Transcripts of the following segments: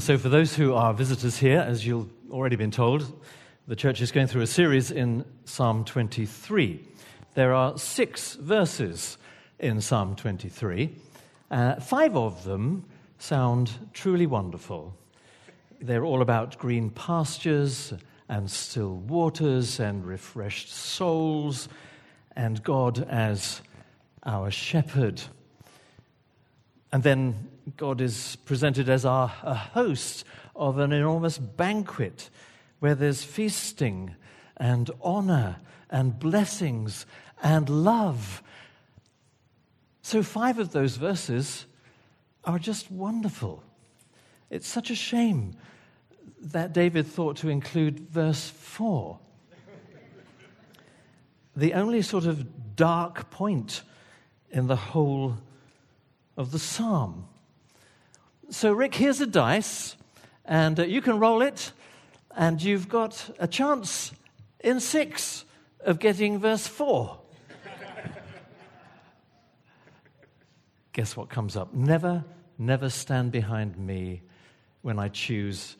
So, for those who are visitors here, as you've already been told, the church is going through a series in Psalm 23. There are six verses in Psalm 23. Uh, five of them sound truly wonderful. They're all about green pastures and still waters and refreshed souls and God as our shepherd. And then God is presented as our, a host of an enormous banquet where there's feasting and honor and blessings and love. So, five of those verses are just wonderful. It's such a shame that David thought to include verse 4. the only sort of dark point in the whole of the psalm. So, Rick, here's a dice, and uh, you can roll it, and you've got a chance in six of getting verse four. Guess what comes up? Never, never stand behind me when I choose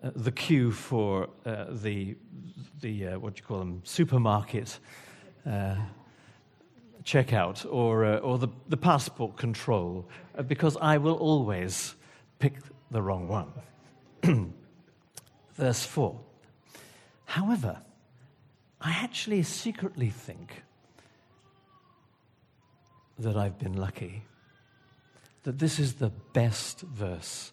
uh, the queue for uh, the, the uh, what do you call them, supermarket uh, checkout or, uh, or the, the passport control, because I will always pick the wrong one. Verse 4. However, I actually secretly think that I've been lucky, that this is the best verse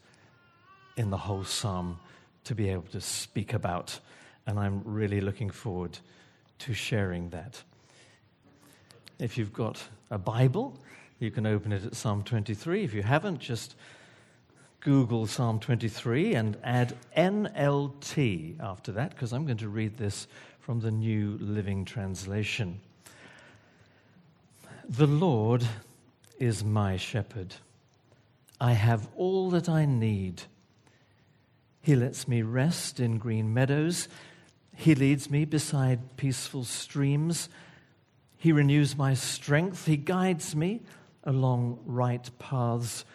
in the whole psalm to be able to speak about, and I'm really looking forward to sharing that. If you've got a Bible, you can open it at Psalm 23. If you haven't, just Google Psalm 23 and add NLT after that, because I'm going to read this from the New Living Translation. The Lord is my shepherd. I have all that I need. He lets me rest in green meadows. He leads me beside peaceful streams. He renews my strength. He guides me along right paths,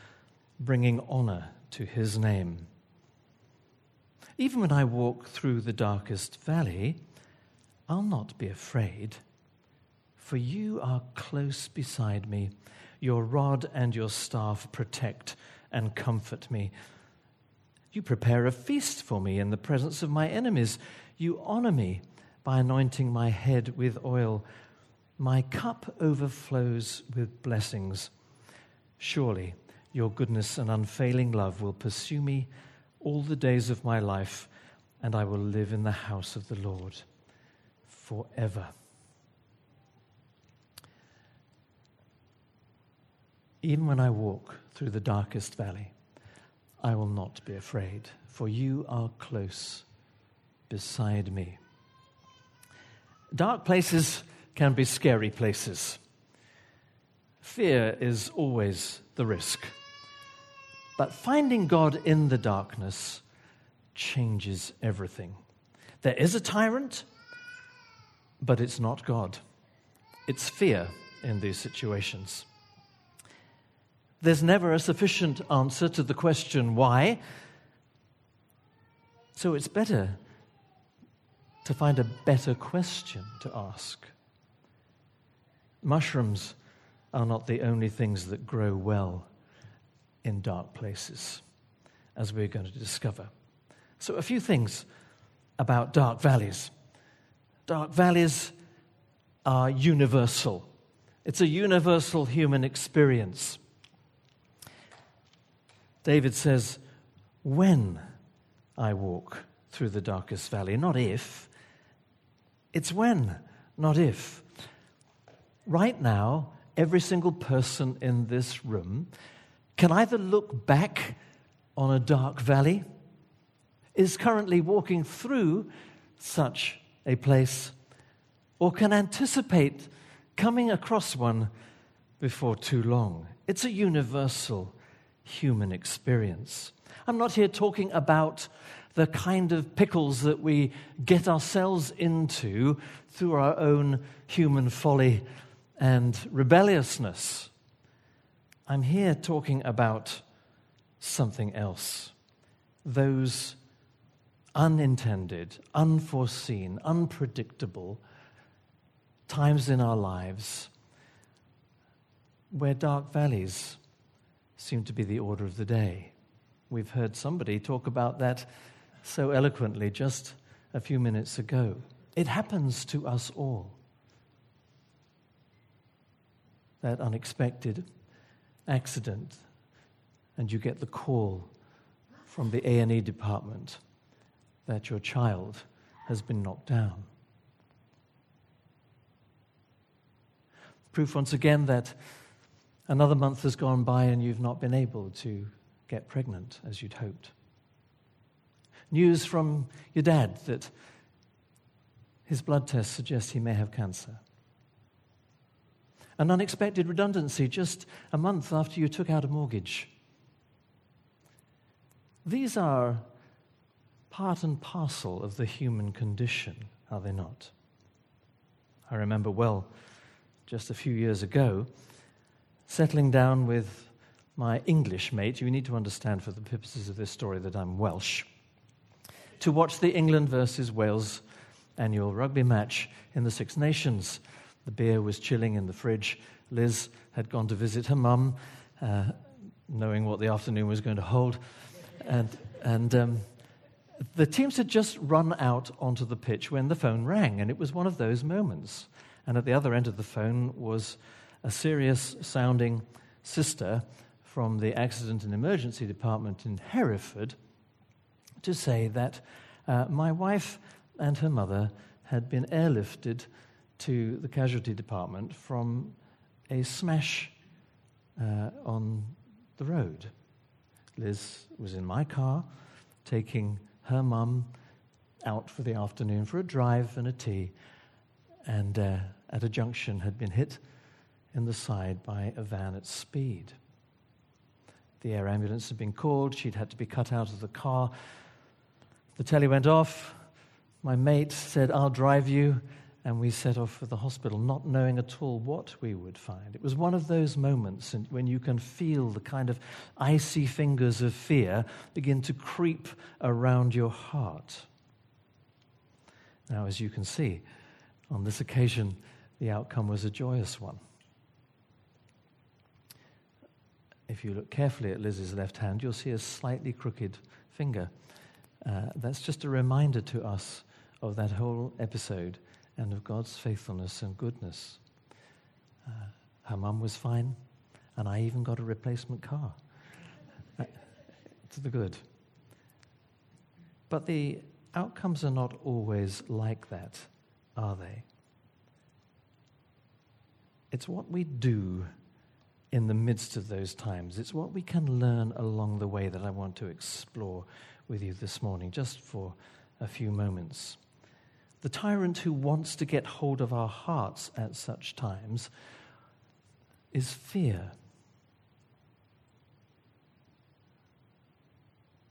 bringing honor to his name. Even when I walk through the darkest valley, I'll not be afraid, for you are close beside me. Your rod and your staff protect and comfort me. You prepare a feast for me in the presence of my enemies. You honor me by anointing my head with oil. My cup overflows with blessings. Surely, your goodness and unfailing love will pursue me all the days of my life, and I will live in the house of the Lord forever. Even when I walk through the darkest valley, I will not be afraid, for you are close beside me. Dark places can be scary places. Fear is always the risk. But finding God in the darkness changes everything. There is a tyrant, but it's not God. It's fear in these situations. There's never a sufficient answer to the question why. So it's better to find a better question to ask. Mushrooms are not the only things that grow well in dark places, as we're going to discover. So, a few things about dark valleys. Dark valleys are universal, it's a universal human experience. David says, When I walk through the darkest valley, not if, it's when, not if. Right now, every single person in this room can either look back on a dark valley, is currently walking through such a place, or can anticipate coming across one before too long. It's a universal human experience. I'm not here talking about the kind of pickles that we get ourselves into through our own human folly and rebelliousness. I'm here talking about something else. those unintended, unforeseen, unpredictable times in our lives where dark valleys seem to be the order of the day. We've heard somebody talk about that so eloquently just a few minutes ago. It happens to us all. That unexpected accident, and you get the call from the A&E department that your child has been knocked down. Proof once again that another month has gone by and you've not been able to get pregnant as you'd hoped. News from your dad that his blood tests suggest he may have cancer. An unexpected redundancy just a month after you took out a mortgage. These are part and parcel of the human condition, are they not? I remember well, just a few years ago, settling down with my English mate. You need to understand for the purposes of this story that I'm Welsh. To watch the England versus Wales annual rugby match in the Six Nations. The beer was chilling in the fridge. Liz had gone to visit her mum, uh, knowing what the afternoon was going to hold. And, and um, the teams had just run out onto the pitch when the phone rang, and it was one of those moments. And at the other end of the phone was a serious sounding sister from the Accident and Emergency Department in Hereford to say that uh, my wife and her mother had been airlifted to the casualty department from a smash uh, on the road. Liz was in my car taking her mum out for the afternoon for a drive and a tea, and uh, at a junction had been hit in the side by a van at speed. The air ambulance had been called, she'd had to be cut out of the car. The telly went off. My mate said, I'll drive you. And we set off for the hospital, not knowing at all what we would find. It was one of those moments when you can feel the kind of icy fingers of fear begin to creep around your heart. Now, as you can see, on this occasion, the outcome was a joyous one. If you look carefully at Liz's left hand, you'll see a slightly crooked finger. Uh, that's just a reminder to us of that whole episode and of God's faithfulness and goodness. Uh, her mum was fine, and I even got a replacement car. Uh, to the good. But the outcomes are not always like that, are they? It's what we do in the midst of those times. It's what we can learn along the way that I want to explore with you this morning, just for a few moments. The tyrant who wants to get hold of our hearts at such times is fear.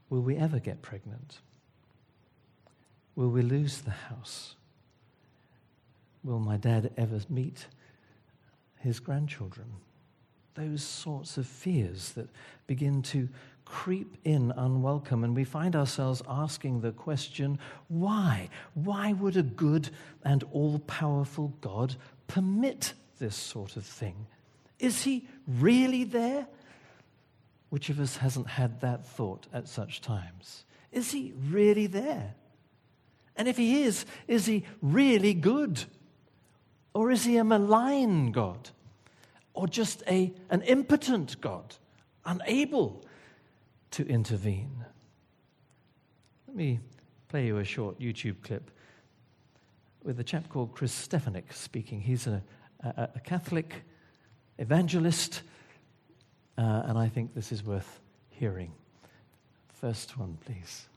Will we ever get pregnant? Will we lose the house? Will my dad ever meet his grandchildren? Those sorts of fears that begin to creep in unwelcome, and we find ourselves asking the question why? Why would a good and all powerful God permit this sort of thing? Is he really there? Which of us hasn't had that thought at such times? Is he really there? And if he is, is he really good? Or is he a malign God? Or just a, an impotent God, unable to intervene. Let me play you a short YouTube clip with a chap called Chris Stefanick speaking. He's a, a, a Catholic evangelist, uh, and I think this is worth hearing. First one, please.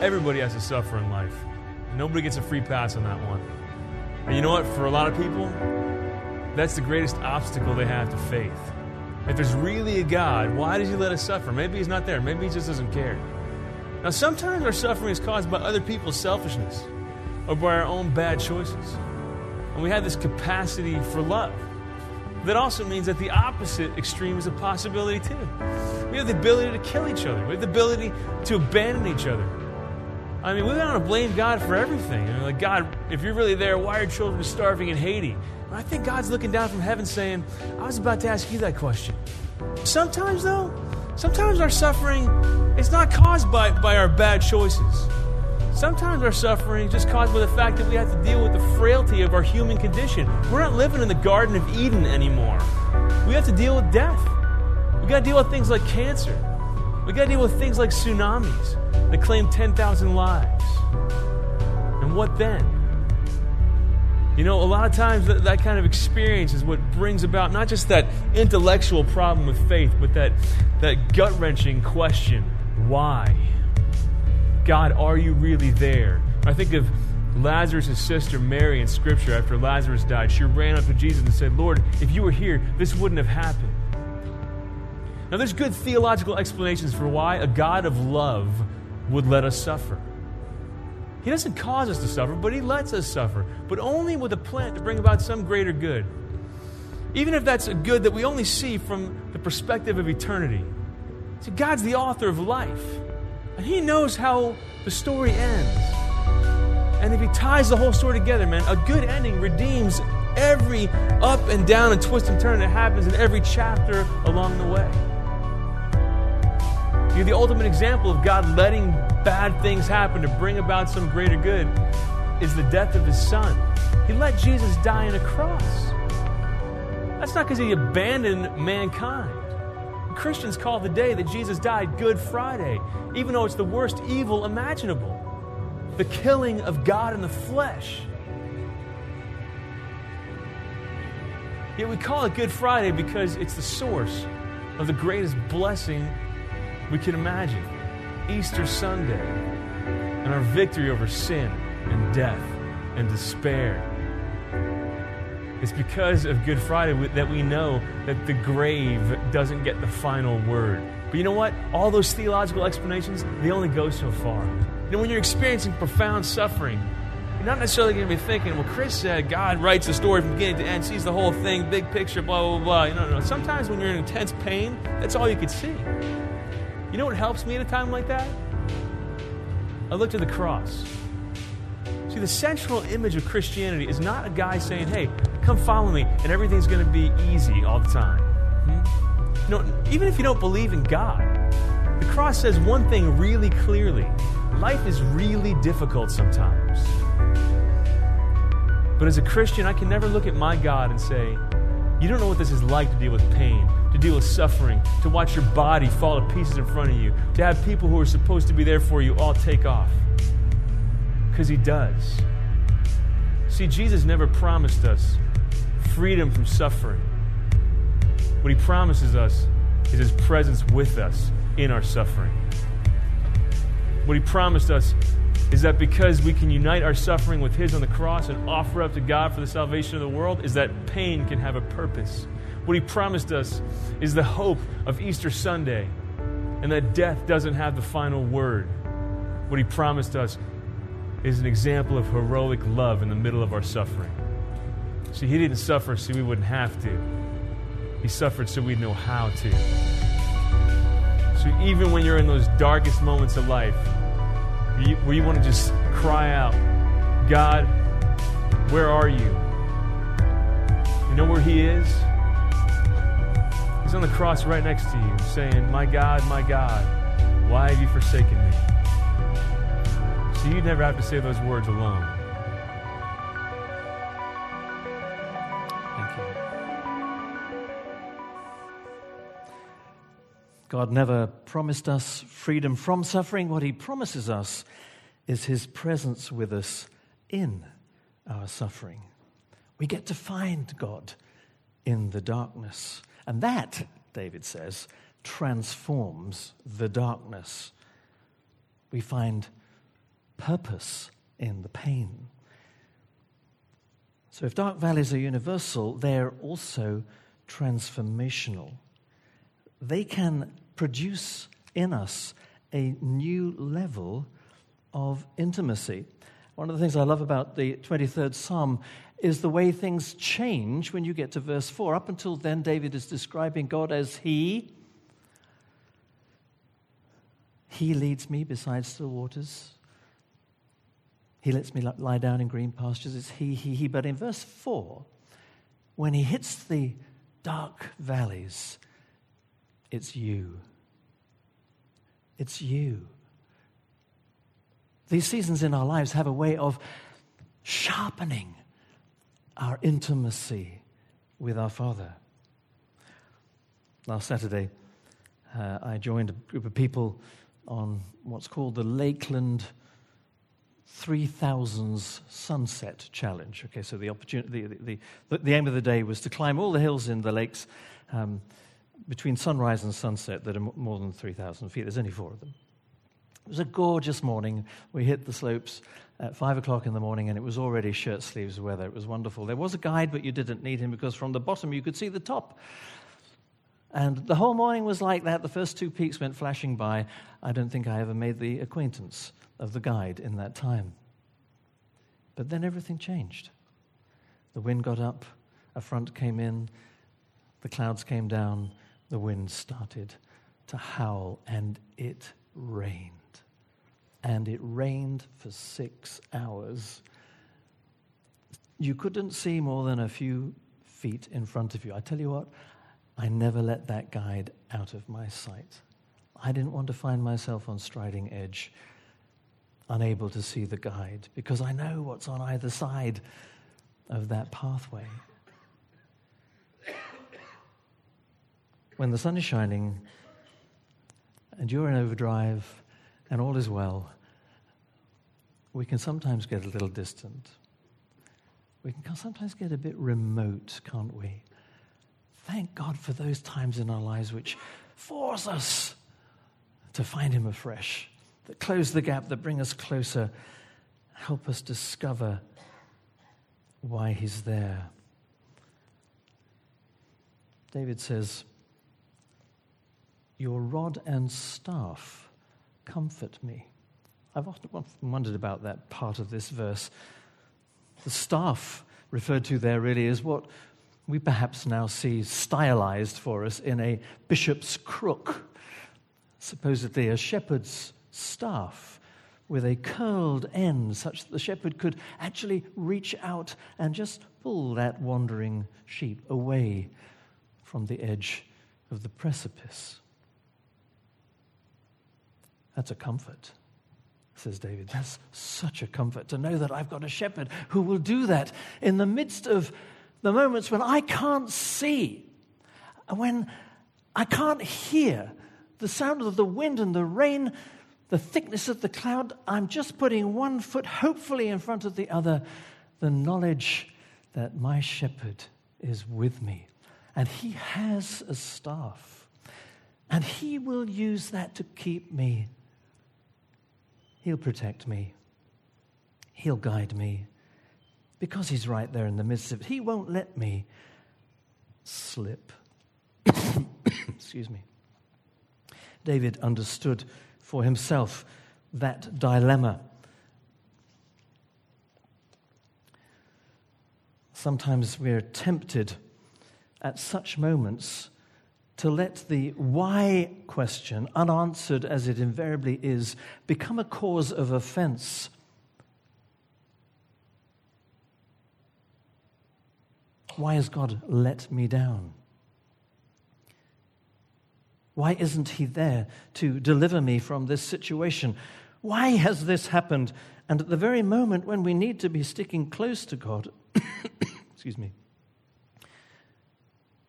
Everybody has to suffer in life. Nobody gets a free pass on that one. And you know what? For a lot of people, that's the greatest obstacle they have to faith. If there's really a God, why does He let us suffer? Maybe He's not there. Maybe He just doesn't care. Now, sometimes our suffering is caused by other people's selfishness. or by our own bad choices. And we have this capacity for love. That also means that the opposite extreme is a possibility too. We have the ability to kill each other, we have the ability to abandon each other. I mean, we want to blame God for everything. I mean, like, God, if you're really there, why are children starving in Haiti? I think God's looking down from heaven saying, I was about to ask you that question. Sometimes, though, sometimes our suffering is not caused by, by our bad choices. Sometimes our suffering is just caused by the fact that we have to deal with the frailty of our human condition. We're not living in the Garden of Eden anymore. We have to deal with death. We got to deal with things like cancer. We got to deal with things like tsunamis that claim 10,000 lives. And what then? You know, a lot of times that, that kind of experience is what brings about not just that intellectual problem with faith, but that, that gut wrenching question why? God, are you really there? I think of Lazarus' sister Mary in Scripture after Lazarus died. She ran up to Jesus and said, Lord, if you were here, this wouldn't have happened. Now, there's good theological explanations for why a God of love would let us suffer. He doesn't cause us to suffer, but He lets us suffer, but only with a plan to bring about some greater good. Even if that's a good that we only see from the perspective of eternity. See, God's the author of life, and He knows how the story ends. And if He ties the whole story together, man, a good ending redeems every up and down and twist and turn that happens in every chapter along the way. You're the ultimate example of God letting bad things happen to bring about some greater good is the death of his son. He let Jesus die on a cross. That's not because he abandoned mankind. Christians call the day that Jesus died Good Friday, even though it's the worst evil imaginable the killing of God in the flesh. Yet we call it Good Friday because it's the source of the greatest blessing we can imagine Easter Sunday and our victory over sin and death and despair. It's because of Good Friday that we know that the grave doesn't get the final word. But you know what? All those theological explanations, they only go so far. You know, when you're experiencing profound suffering, you're not necessarily going to be thinking, well, Chris said God writes the story from beginning to end, sees the whole thing, big picture, blah, blah, blah. You know, no. Sometimes when you're in intense pain, that's all you could see. You know what helps me at a time like that? I look to the cross. See, the central image of Christianity is not a guy saying, hey, come follow me, and everything's going to be easy all the time. Hmm? Even if you don't believe in God, the cross says one thing really clearly life is really difficult sometimes. But as a Christian, I can never look at my God and say, you don't know what this is like to deal with pain to deal with suffering, to watch your body fall to pieces in front of you, to have people who are supposed to be there for you all take off. Because He does. See, Jesus never promised us freedom from suffering. What He promises us is His presence with us in our suffering. What He promised us is that because we can unite our suffering with His on the cross and offer up to God for the salvation of the world, is that pain can have a purpose what he promised us is the hope of Easter Sunday and that death doesn't have the final word. What he promised us is an example of heroic love in the middle of our suffering. See, he didn't suffer so we wouldn't have to, he suffered so we'd know how to. So even when you're in those darkest moments of life, where you want to just cry out, God, where are you? You know where He is? He's on the cross right next to you, saying, My God, my God, why have you forsaken me? So you never have to say those words alone. Thank you. God never promised us freedom from suffering. What He promises us is His presence with us in our suffering. We get to find God in the darkness. And that, David says, transforms the darkness. We find purpose in the pain. So, if dark valleys are universal, they're also transformational. They can produce in us a new level of intimacy. One of the things I love about the 23rd Psalm is the way things change when you get to verse 4. Up until then, David is describing God as He. He leads me beside still waters. He lets me lie down in green pastures. It's He, He, He. But in verse 4, when He hits the dark valleys, it's you. It's you. These seasons in our lives have a way of sharpening our intimacy with our Father. Last Saturday, uh, I joined a group of people on what's called the Lakeland 3000s Sunset Challenge. Okay, so the, opportunity, the, the, the, aim of the day was to climb all the hills in the lakes um, between sunrise and sunset that are more than 3,000 feet. There's only four of them. It was a gorgeous morning. We hit the slopes at five o'clock in the morning, and it was already shirt sleeves weather. It was wonderful. There was a guide, but you didn't need him because from the bottom you could see the top. And the whole morning was like that. The first two peaks went flashing by. I don't think I ever made the acquaintance of the guide in that time. But then everything changed. The wind got up, a front came in, the clouds came down, the wind started to howl, and it rained and it rained for six hours. You couldn't see more than a few feet in front of you. I tell you what, I never let that guide out of my sight. I didn't want to find myself on striding edge, unable to see the guide, because I know what's on either side of that pathway. When the sun is shining and you're in overdrive, and all is well, we can sometimes get a little distant. We can sometimes get a bit remote, can't we? Thank God for those times in our lives which force us to find Him afresh, that close the gap, that bring us closer, help us discover why He's there. David says, Your rod and staff comfort me. I've often wondered about that part of this verse. The staff referred to there really is what we perhaps now see stylized for us in a bishop's crook, supposedly a shepherd's staff with a curled end, such that the shepherd could actually reach out and just pull that wandering sheep away from the edge of the precipice. That's a comfort, says David. That's such a comfort to know that I've got a shepherd who will do that in the midst of the moments when I can't see, when I can't hear the sound of the wind and the rain, the thickness of the cloud. I'm just putting one foot hopefully in front of the other, the knowledge that my shepherd is with me. And he has a staff. And he will use that to keep me He'll protect me. He'll guide me. Because He's right there in the midst of it, He won't let me slip. Excuse me. David understood for himself that dilemma. Sometimes we're tempted at such moments to let the why question, unanswered as it invariably is, become a cause of offense. Why has God let me down? Why isn't He there to deliver me from this situation? Why has this happened? And at the very moment when we need to be sticking close to God, excuse me,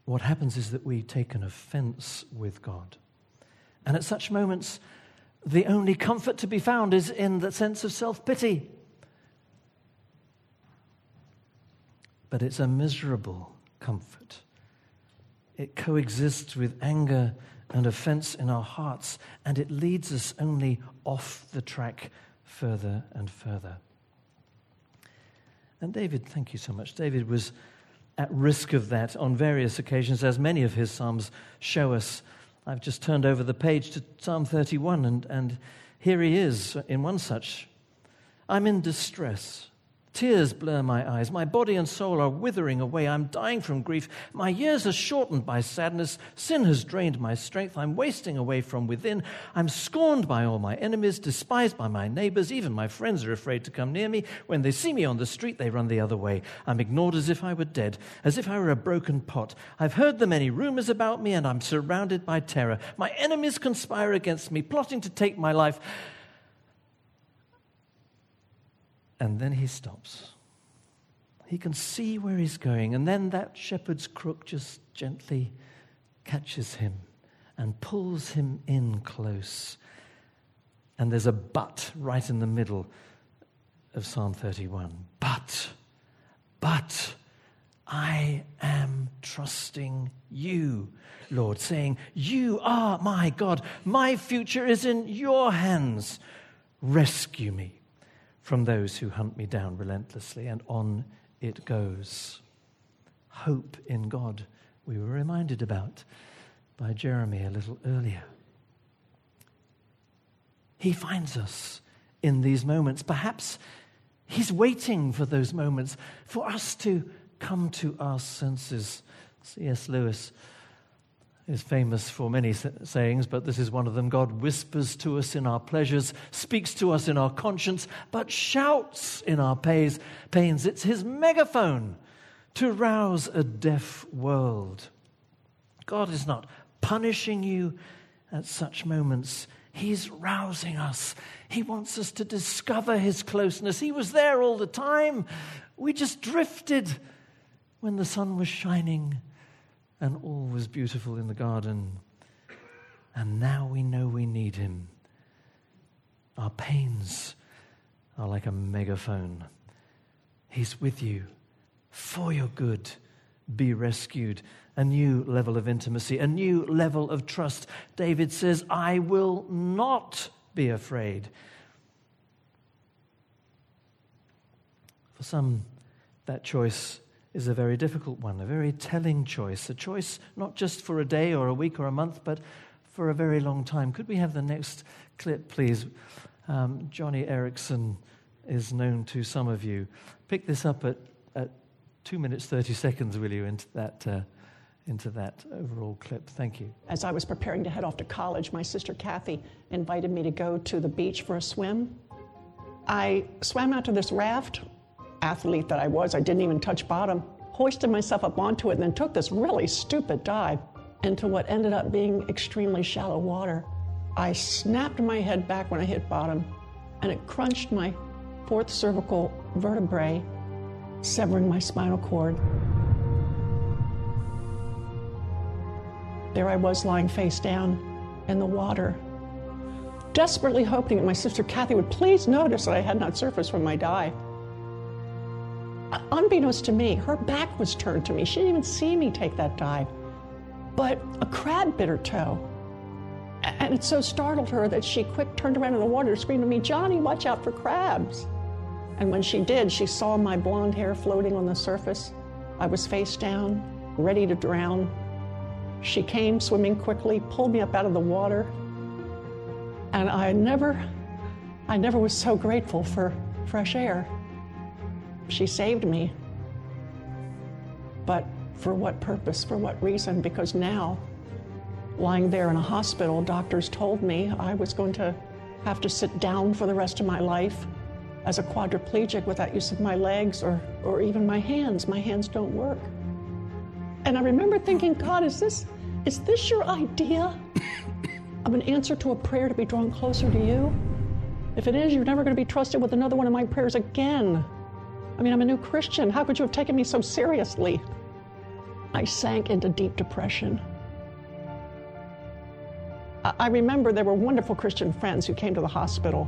what happens is that we take an offense with God. And at such moments, the only comfort to be found is in the sense of self pity. But it's a miserable comfort. It coexists with anger and offense in our hearts, and it leads us only off the track further and further. And David, thank you so much. David was at risk of that on various occasions, as many of his Psalms show us. I've just turned over the page to Psalm 31, and, and here he is in one such. I'm in distress. Tears blur my eyes. My body and soul are withering away. I'm dying from grief. My years are shortened by sadness. Sin has drained my strength. I'm wasting away from within. I'm scorned by all my enemies, despised by my neighbors. Even my friends are afraid to come near me. When they see me on the street, they run the other way. I'm ignored as if I were dead, as if I were a broken pot. I've heard the many rumors about me, and I'm surrounded by terror. My enemies conspire against me, plotting to take my life. And then he stops. He can see where he's going. And then that shepherd's crook just gently catches him and pulls him in close. And there's a but right in the middle of Psalm 31. But, but, I am trusting you, Lord, saying, You are my God. My future is in your hands. Rescue me from those who hunt me down relentlessly, and on it goes. Hope in God, we were reminded about by Jeremy a little earlier. He finds us in these moments. Perhaps He's waiting for those moments for us to come to our senses. C.S. Lewis is famous for many sayings, but this is one of them. God whispers to us in our pleasures, speaks to us in our conscience, but shouts in our pains. It's his megaphone to rouse a deaf world. God is not punishing you at such moments. He's rousing us. He wants us to discover His closeness. He was there all the time. We just drifted when the sun was shining and all was beautiful in the garden. And now we know we need him. Our pains are like a megaphone. He's with you for your good. Be rescued. A new level of intimacy, a new level of trust. David says, I will not be afraid. For some, that choice is a very difficult one, a very telling choice, a choice not just for a day or a week or a month, but for a very long time. Could we have the next clip, please? Um, Joni Eareckson is known to some of you. Pick this up at, at 2 minutes 30 seconds, will you, into that, uh, into that overall clip. Thank you. As I was preparing to head off to college, my sister Kathy invited me to go to the beach for a swim. I swam out to this raft athlete that I was, I didn't even touch bottom, hoisted myself up onto it, and then took this really stupid dive into what ended up being extremely shallow water. I snapped my head back when I hit bottom, and it crunched my fourth cervical vertebrae, severing my spinal cord. There I was lying face down in the water, desperately hoping that my sister Kathy would please notice that I had not surfaced from my dive unbeknownst to me, her back was turned to me. She didn't even see me take that dive. But a crab bit her toe. And it so startled her that she quick turned around in the water to scream to me, Joni, watch out for crabs. And when she did, she saw my blonde hair floating on the surface. I was face down, ready to drown. She came swimming quickly, pulled me up out of the water. And I never, I never was so grateful for fresh air. She saved me. But for what purpose? For what reason? Because now, lying there in a hospital, doctors told me I was going to have to sit down for the rest of my life as a quadriplegic without use of my legs or, or even my hands. My hands don't work. And I remember thinking, God, is this, is this your idea of an answer to a prayer to be drawn closer to you? If it is, you're never going to be trusted with another one of my prayers again. I mean, I'm a new Christian. How could you have taken me so seriously? I sank into deep depression. I remember there were wonderful Christian friends who came to the hospital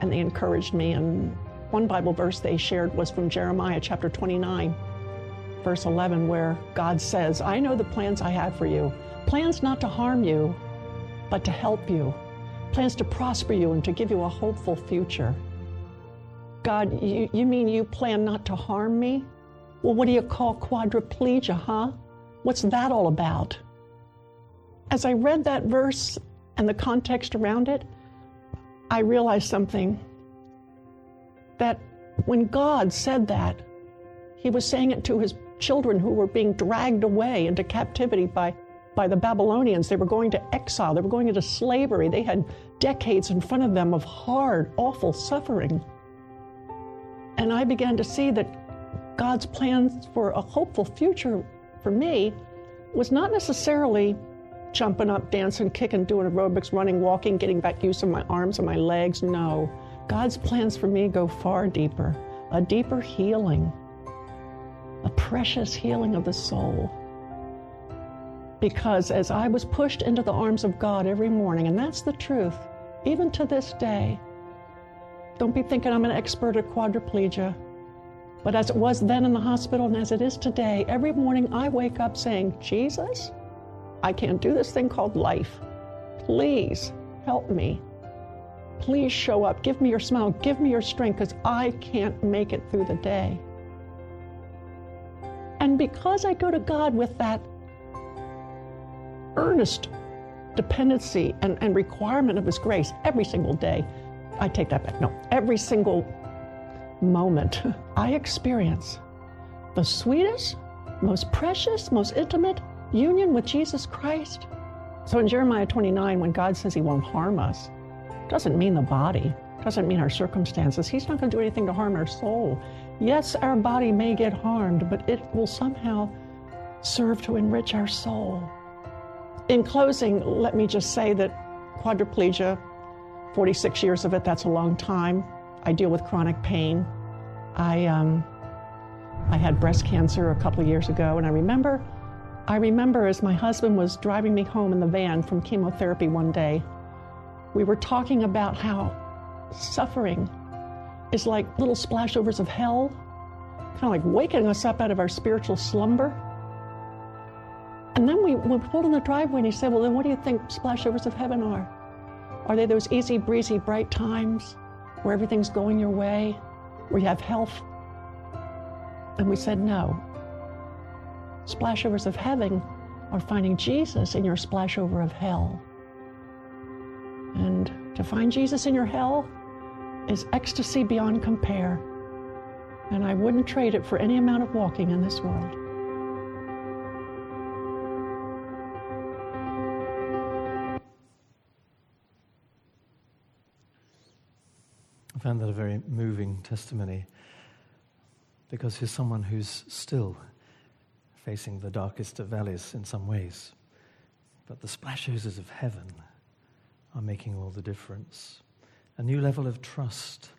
and they encouraged me. And one Bible verse they shared was from Jeremiah chapter 29, verse 11, where God says, I know the plans I have for you plans not to harm you, but to help you, plans to prosper you and to give you a hopeful future. God, you, you mean you plan not to harm me? Well, what do you call quadriplegia, huh? What's that all about? As I read that verse and the context around it, I realized something. that when God said that, he was saying it to his children who were being dragged away into captivity by, by the Babylonians. They were going to exile, they were going into slavery. They had decades in front of them of hard, awful suffering. And I began to see that God's plans for a hopeful future for me was not necessarily jumping up, dancing, kicking, doing aerobics, running, walking, getting back use of my arms and my legs. No. God's plans for me go far deeper, a deeper healing, a precious healing of the soul. Because as I was pushed into the arms of God every morning, and that's the truth, even to this day, don't be thinking I'm an expert at quadriplegia. But as it was then in the hospital and as it is today, every morning I wake up saying, Jesus, I can't do this thing called life. Please help me. Please show up. Give me your smile. Give me your strength because I can't make it through the day. And because I go to God with that earnest dependency and, and requirement of His grace every single day, I take that back. No, every single moment, I experience the sweetest, most precious, most intimate union with Jesus Christ. So in Jeremiah 29, when God says He won't harm us, doesn't mean the body, doesn't mean our circumstances. He's not going to do anything to harm our soul. Yes, our body may get harmed, but it will somehow serve to enrich our soul. In closing, let me just say that quadriplegia, 46 years of it, that's a long time. I deal with chronic pain. I, um, I had breast cancer a couple of years ago, and I remember, I remember as my husband was driving me home in the van from chemotherapy one day, we were talking about how suffering is like little splashovers of hell, kind of like waking us up out of our spiritual slumber. And then we, we pulled in the driveway and he said, Well, then what do you think splashovers of heaven are? Are they those easy, breezy, bright times where everything's going your way, where you have health? And we said, No. Splashovers of heaven are finding Jesus in your splashover of hell. And to find Jesus in your hell is ecstasy beyond compare. And I wouldn't trade it for any amount of walking in this world. Found that a very moving testimony because he's someone who's still facing the darkest of valleys in some ways. But the splashovers of heaven are making all the difference. A new level of trust.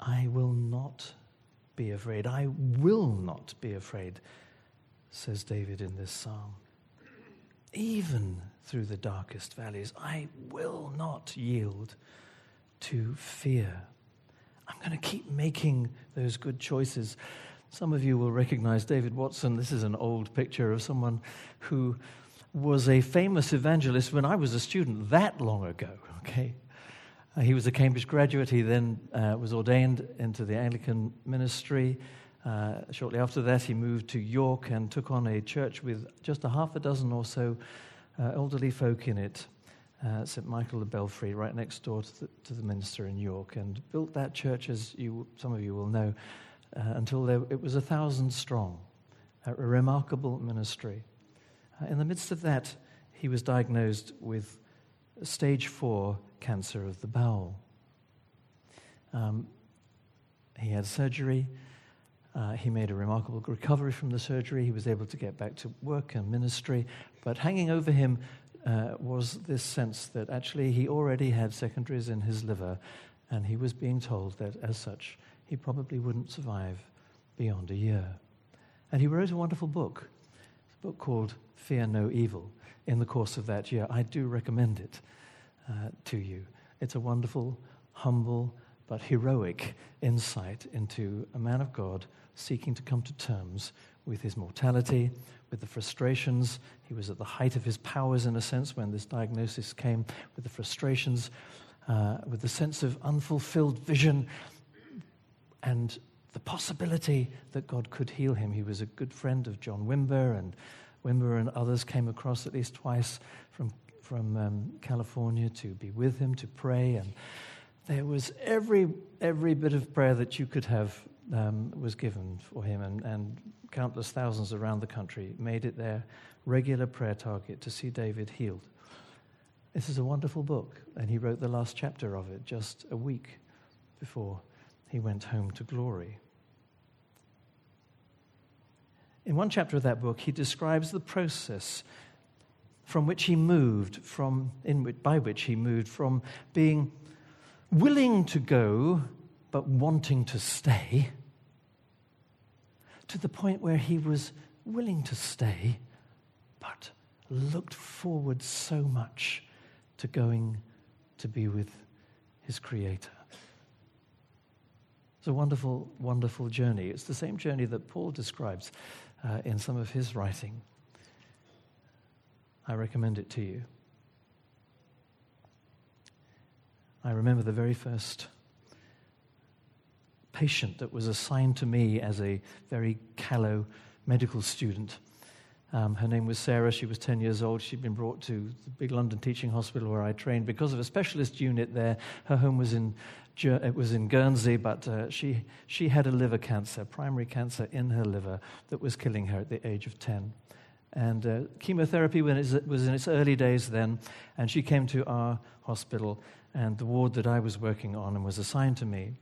I will not be afraid. I will not be afraid, says David in this psalm. Even through the darkest valleys, I will not yield to fear. I'm going to keep making those good choices. Some of you will recognize David Watson. This is an old picture of someone who was a famous evangelist when I was a student that long ago, okay? Uh, he was a Cambridge graduate. He then uh, was ordained into the Anglican ministry. Uh, shortly after that, he moved to York and took on a church with just a half a dozen or so uh, elderly folk in it, uh, St. Michael the Belfrey, right next door to the, to the, Minster in York, and built that church, as you, some of you will know, uh, until there, it was a thousand strong. A remarkable ministry. Uh, in the midst of that, he was diagnosed with stage four cancer of the bowel. Um, he had surgery. Uh, he made a remarkable recovery from the surgery. He was able to get back to work and ministry. But hanging over him uh, was this sense that actually he already had secondaries in his liver, and he was being told that as such, he probably wouldn't survive beyond a year. And he wrote a wonderful book, a book called Fear No Evil, in the course of that year. I do recommend it uh, to you. It's a wonderful, humble, but heroic insight into a man of God seeking to come to terms with his mortality, with the frustrations. He was at the height of his powers, in a sense, when this diagnosis came, with the frustrations, uh, with the sense of unfulfilled vision, and the possibility that God could heal him. He was a good friend of John Wimber, and Wimber and others came across at least twice from, from um, California to be with him, to pray. And there was every, every bit of prayer that you could have um, was given for him, and, and countless thousands around the country made it their regular prayer target to see David healed. This is a wonderful book, and he wrote the last chapter of it just a week before he went home to glory. In one chapter of that book, he describes the process from which he moved, from, in, by which he moved from being willing to go but wanting to stay, to the point where he was willing to stay but looked forward so much to going to be with his Creator. It's a wonderful, wonderful journey. It's the same journey that Paul describes uh, in some of his writing. I recommend it to you. I remember the very first patient that was assigned to me as a very callow medical student. Um, her name was Sarah. She was 10 years old. She'd been brought to the big London teaching hospital where I trained because of a specialist unit there. Her home was in, it was in Guernsey, but uh, she, she had a liver cancer, primary cancer in her liver, that was killing her at the age of 10. And uh, chemotherapy was in its early days then, and she came to our hospital and the ward that I was working on and was assigned to me.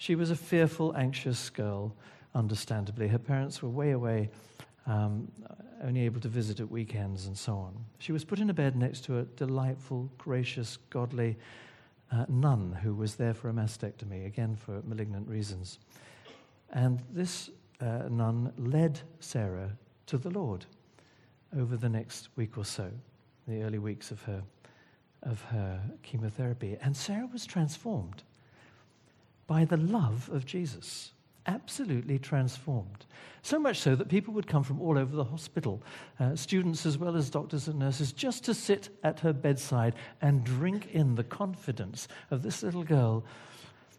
She was a fearful, anxious girl, understandably. Her parents were way away um, only able to visit at weekends and so on. She was put in a bed next to a delightful, gracious, godly uh, nun who was there for a mastectomy, again for malignant reasons. And this uh, nun led Sarah to the Lord over the next week or so, the early weeks of her, of her chemotherapy. And Sarah was transformed by the love of Jesus absolutely transformed. So much so that people would come from all over the hospital, uh, students as well as doctors and nurses, just to sit at her bedside and drink in the confidence of this little girl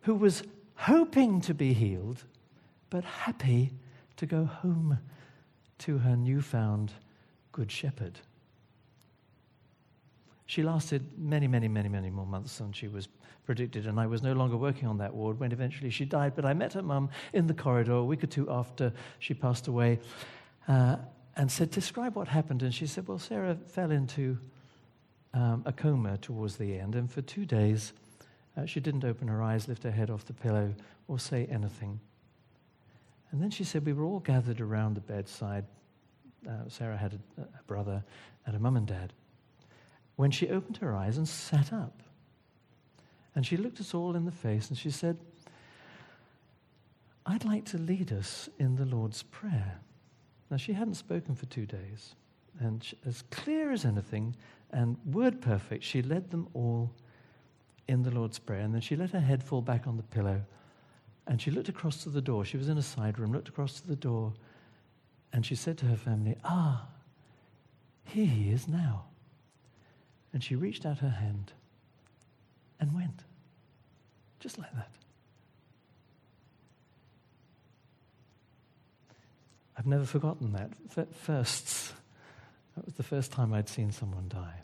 who was hoping to be healed, but happy to go home to her newfound Good Shepherd. She lasted many, many, many, many more months than she was predicted, and I was no longer working on that ward when eventually she died. But I met her mum in the corridor a week or two after she passed away uh, and said, Describe what happened. And she said, Well, Sarah fell into um, a coma towards the end, and for two days uh, she didn't open her eyes, lift her head off the pillow, or say anything. And then she said, We were all gathered around the bedside. Uh, Sarah had a, a brother and a mum and dad. When she opened her eyes and sat up, and she looked us all in the face and she said, I'd like to lead us in the Lord's Prayer. Now, she hadn't spoken for two days. And she, as clear as anything and word perfect, she led them all in the Lord's Prayer. And then she let her head fall back on the pillow. And she looked across to the door. She was in a side room, looked across to the door. And she said to her family, Ah, here he is now. And she reached out her hand and went. Just like that. I've never forgotten that. Firsts. That was the first time I'd seen someone die.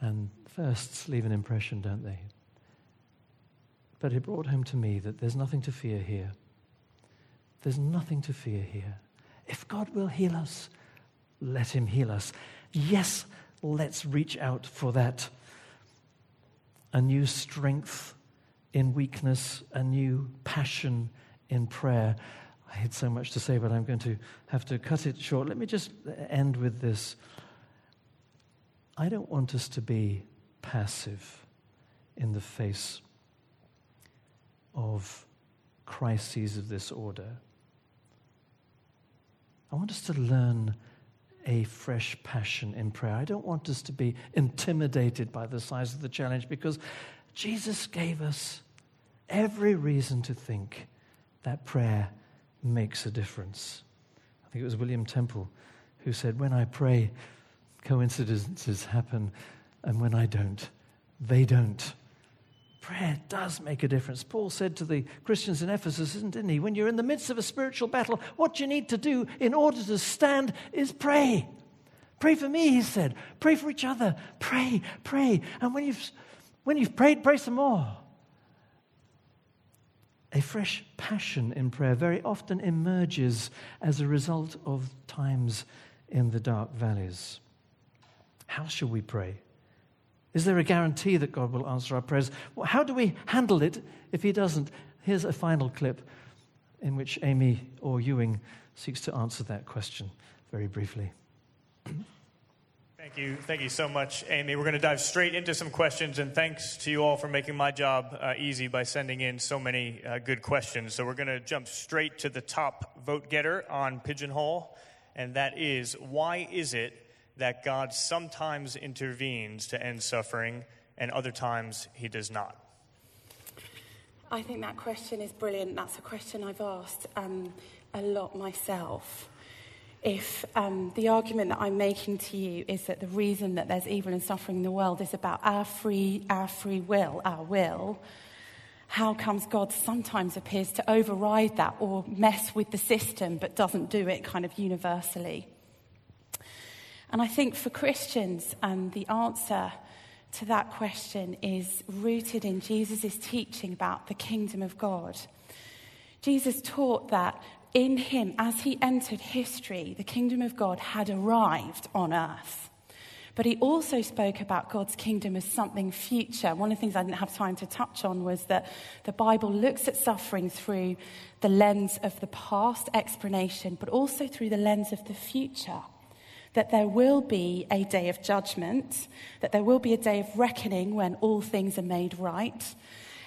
And firsts leave an impression, don't they? But it brought home to me that there's nothing to fear here. There's nothing to fear here. If God will heal us, let him heal us. Yes, let's reach out for that a new strength in weakness, a new passion in prayer. I had so much to say, but I'm going to have to cut it short. Let me just end with this. I don't want us to be passive in the face of crises of this order. I want us to learn a fresh passion in prayer. I don't want us to be intimidated by the size of the challenge because Jesus gave us every reason to think that prayer makes a difference. I think it was William Temple who said, When I pray, coincidences happen, and when I don't, they don't. Prayer does make a difference. Paul said to the Christians in Ephesus, didn't he? When you're in the midst of a spiritual battle, what you need to do in order to stand is pray. Pray for me, he said. Pray for each other. Pray, pray. And when you've, when you've prayed, pray some more. a fresh passion in prayer very often emerges as a result of times in the dark valleys. How shall we pray? Is there a guarantee that God will answer our prayers? How do we handle it if He doesn't? Here's a final clip in which Amy Orr-Ewing seeks to answer that question very briefly. Thank you. Thank you so much, Amy. We're going to dive straight into some questions, and thanks to you all for making my job uh, easy by sending in so many uh, good questions. So, we're going to jump straight to the top vote getter on Pigeonhole, and that is why is it that God sometimes intervenes to end suffering and other times he does not? I think that question is brilliant. That's a question I've asked um, a lot myself if um, the argument that I'm making to you is that the reason that there's evil and suffering in the world is about our free, our free will, our will, how comes God sometimes appears to override that or mess with the system but doesn't do it kind of universally? And I think for Christians, um, the answer to that question is rooted in Jesus' teaching about the kingdom of God. Jesus taught that in him, as he entered history, the kingdom of God had arrived on earth. But he also spoke about God's kingdom as something future. One of the things I didn't have time to touch on was that the Bible looks at suffering through the lens of the past explanation, but also through the lens of the future. That there will be a day of judgment, that there will be a day of reckoning when all things are made right.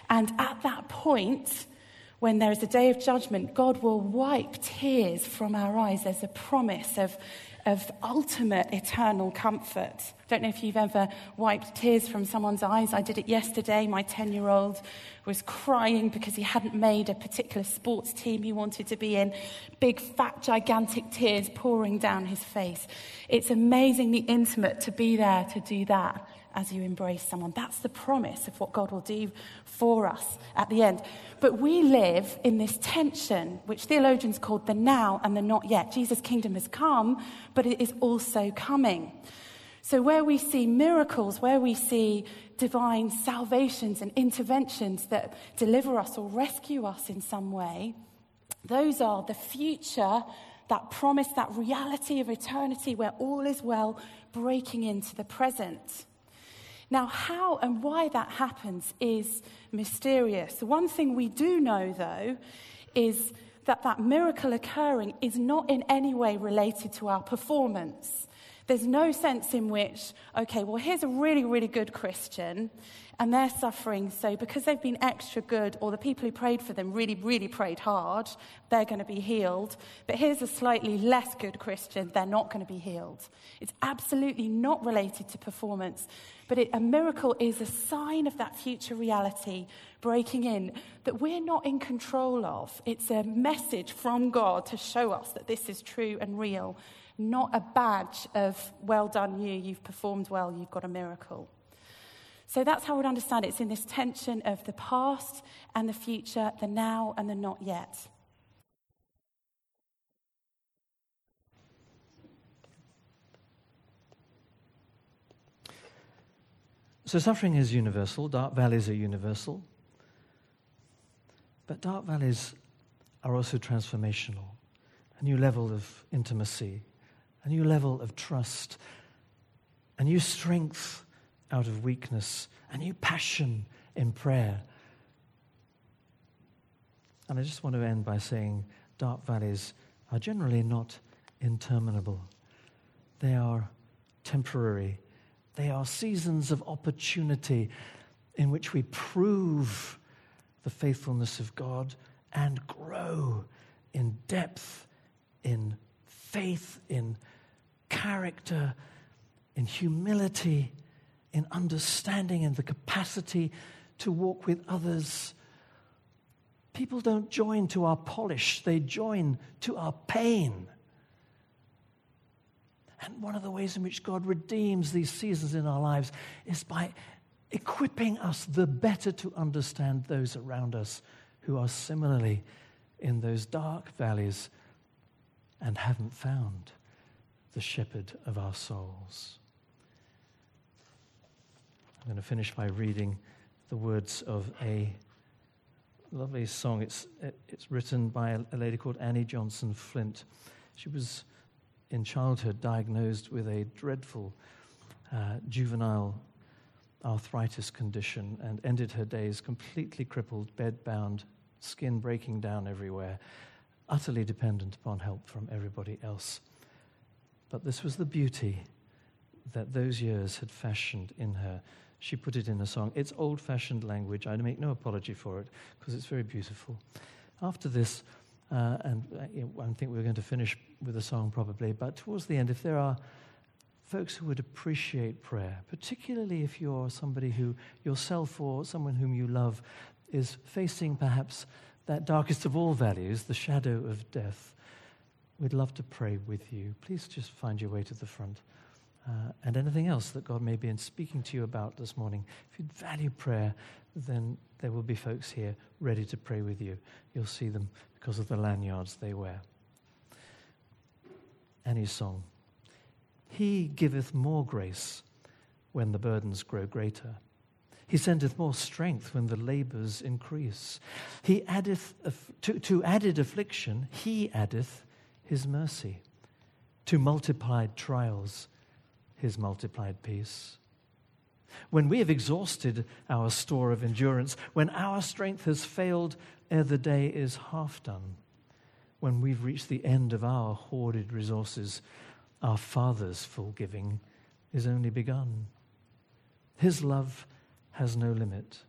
And at that point, when there is a day of judgment, God will wipe tears from our eyes. There's a promise of, of ultimate eternal comfort. I don't know if you've ever wiped tears from someone's eyes. I did it yesterday. My 10 year old was crying because he hadn't made a particular sports team he wanted to be in. Big, fat, gigantic tears pouring down his face. It's amazingly intimate to be there to do that as you embrace someone. That's the promise of what God will do for us at the end. But we live in this tension, which theologians called the now and the not yet. Jesus' kingdom has come, but it is also coming. So, where we see miracles, where we see divine salvations and interventions that deliver us or rescue us in some way, those are the future, that promise, that reality of eternity where all is well breaking into the present. Now, how and why that happens is mysterious. The one thing we do know, though, is that that miracle occurring is not in any way related to our performance. There's no sense in which, okay, well, here's a really, really good Christian, and they're suffering, so because they've been extra good, or the people who prayed for them really, really prayed hard, they're going to be healed. But here's a slightly less good Christian, they're not going to be healed. It's absolutely not related to performance, but it, a miracle is a sign of that future reality breaking in that we're not in control of. It's a message from God to show us that this is true and real not a badge of, well done, you, you've performed well, you've got a miracle. So that's how I would understand it. It's in this tension of the past and the future, the now and the not yet. So suffering is universal, dark valleys are universal. But dark valleys are also transformational, a new level of intimacy, a new level of trust, a new strength out of weakness, a new passion in prayer. And I just want to end by saying dark valleys are generally not interminable, they are temporary. They are seasons of opportunity in which we prove the faithfulness of God and grow in depth, in faith, in character, in humility, in understanding, and the capacity to walk with others. People don't join to our polish, they join to our pain. And one of the ways in which God redeems these seasons in our lives is by equipping us the better to understand those around us who are similarly in those dark valleys and haven't found the shepherd of our souls. I'm going to finish by reading the words of a lovely song. It's, it's written by a, lady called Annie Johnson Flint. She was in childhood diagnosed with a dreadful uh, juvenile arthritis condition and ended her days completely crippled, bedbound, skin breaking down everywhere, utterly dependent upon help from everybody else. But this was the beauty that those years had fashioned in her. She put it in a song. It's old fashioned language. I make no apology for it because it's very beautiful. After this, uh, and uh, I think we're going to finish with a song probably, but towards the end, if there are folks who would appreciate prayer, particularly if you're somebody who yourself or someone whom you love is facing perhaps that darkest of all values, the shadow of death, we'd love to pray with you. Please just find your way to the front. Uh, and anything else that God may be in speaking to you about this morning. If you value prayer, then there will be folks here ready to pray with you. You'll see them because of the lanyards they wear. Annie's song. He giveth more grace when the burdens grow greater. He sendeth more strength when the labors increase. He addeth to, to added affliction, he addeth his mercy. To multiplied trials, his multiplied peace. When we have exhausted our store of endurance, when our strength has failed ere the day is half done, when we've reached the end of our hoarded resources, our Father's full giving is only begun. His love has no limit,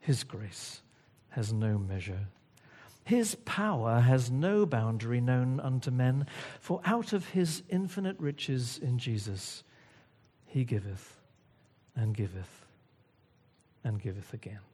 His grace has no measure. His power has no boundary known unto men, for out of his infinite riches in Jesus, he giveth and giveth and giveth again.